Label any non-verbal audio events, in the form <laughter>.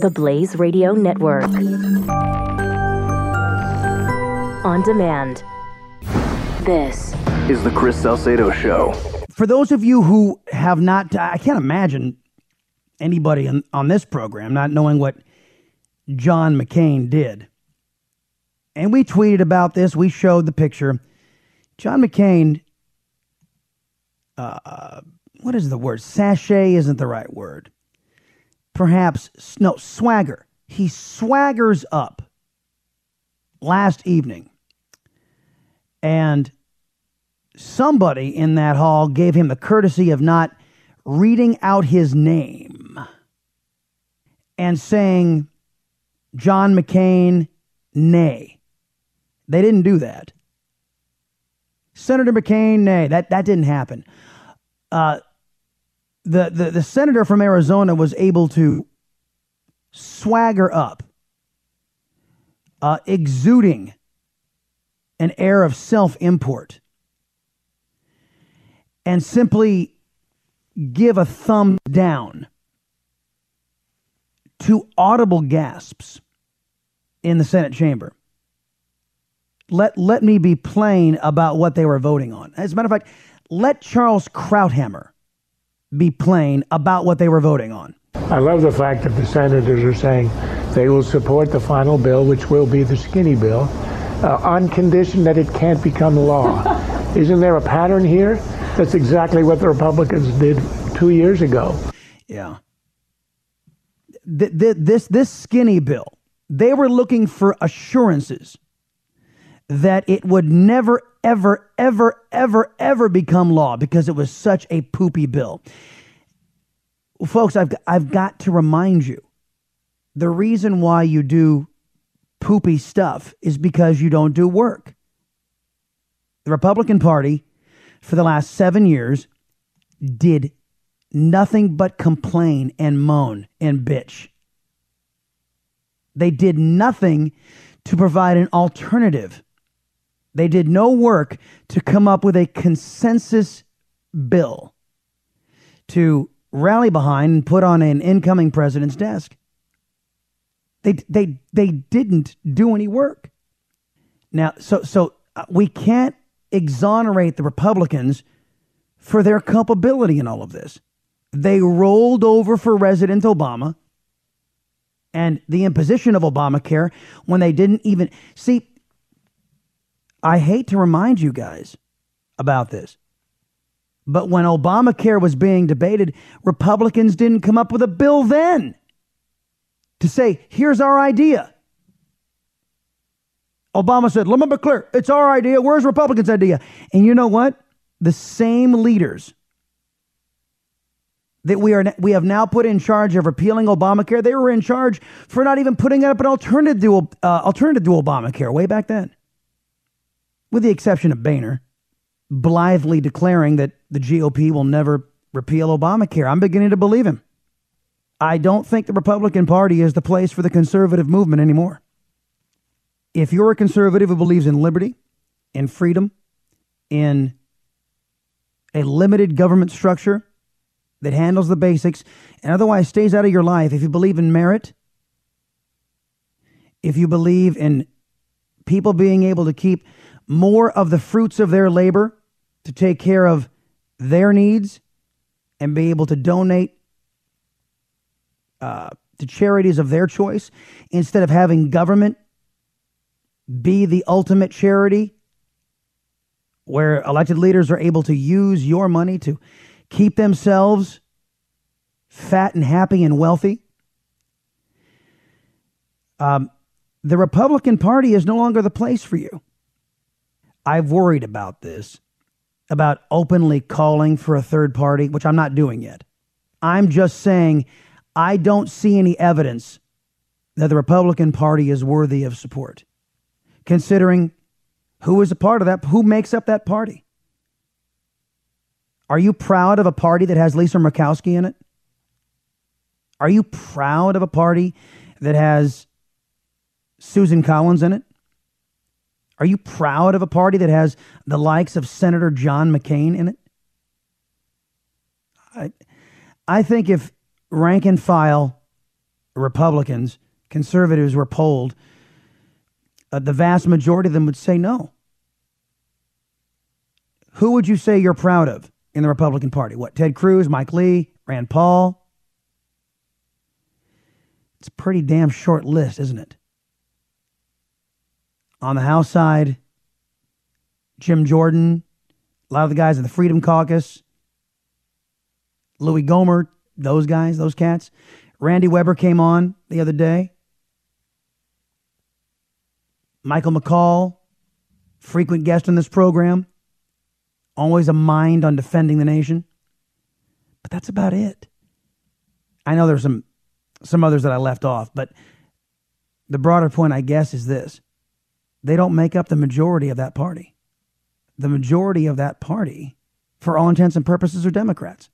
The Blaze Radio Network. On demand. This is the Chris Salcedo Show. For those of you who have not, I can't imagine anybody on, on this program not knowing what John McCain did. And we tweeted about this. We showed the picture. John McCain, uh, what is the word? Sashay isn't the right word. Perhaps, no, swagger. He swaggers up last evening. And somebody in that hall gave him the courtesy of not reading out his name and saying, John McCain, nay. They didn't do that. Senator McCain, nay. That, that didn't happen. Uh, the, the, the senator from Arizona was able to swagger up, uh, exuding an air of self import, and simply give a thumb down to audible gasps in the Senate chamber. Let, let me be plain about what they were voting on. As a matter of fact, let Charles Krauthammer be plain about what they were voting on. I love the fact that the senators are saying they will support the final bill, which will be the skinny bill, uh, on condition that it can't become law. <laughs> Isn't there a pattern here? That's exactly what the Republicans did two years ago. Yeah. Th- th- this this skinny bill, they were looking for assurances that it would never, ever, ever, ever, ever become law because it was such a poopy bill. Folks, I've I've got to remind you, the reason why you do poopy stuff is because you don't do work. The Republican Party, for the last seven years, did nothing but complain and moan and bitch. They did nothing to provide an alternative. They did no work to come up with a consensus bill to rally behind and put on an incoming president's desk. They, they, they didn't do any work. Now, so, so uh, we can't exonerate the Republicans for their culpability in all of this. They rolled over for President Obama and the imposition of Obamacare when they didn't even see. I hate to remind you guys about this, but when Obamacare was being debated, Republicans didn't come up with a bill then to say, here's our idea. Obama said, let me be clear, it's our idea. Where's Republicans' idea? And you know what? The same leaders that we are we have now put in charge of repealing Obamacare. They were in charge for not even putting up an alternative to uh, alternative to Obamacare way back then, with the exception of Boehner, blithely declaring that the GOP will never repeal Obamacare. I'm beginning to believe him. I don't think the Republican Party is the place for the conservative movement anymore. If you're a conservative who believes in liberty, in freedom, in a limited government structure that handles the basics and otherwise stays out of your life, if you believe in merit, if you believe in people being able to keep more of the fruits of their labor to take care of their needs and be able to donate uh, to charities of their choice instead of having government be the ultimate charity where elected leaders are able to use your money to keep themselves fat and happy and wealthy. Um, the Republican Party is no longer the place for you. I've worried about this, about openly calling for a third party, which I'm not doing yet. I'm just saying I don't see any evidence that the Republican Party is worthy of support, considering who is a part of that, who makes up that party. Are you proud of a party that has Lisa Murkowski in it? Are you proud of a party that has Susan Collins in it? Are you proud of a party that has the likes of Senator John McCain in it? I, I think if rank and file Republicans, conservatives were polled, uh, the vast majority of them would say no. Who would you say you're proud of in the Republican Party? What, Ted Cruz, Mike Lee, Rand Paul? It's a pretty damn short list, isn't it? On the House side, Jim Jordan, a lot of the guys in the Freedom Caucus, Louis Gohmert, those guys, those cats. Randy Weber came on the other day. Michael McCaul, frequent guest on this program, always a mind on defending the nation. But that's about it. I know there's some some others that I left off, but the broader point, I guess, is this. They don't make up the majority of that party. The majority of that party, for all intents and purposes, are Democrats.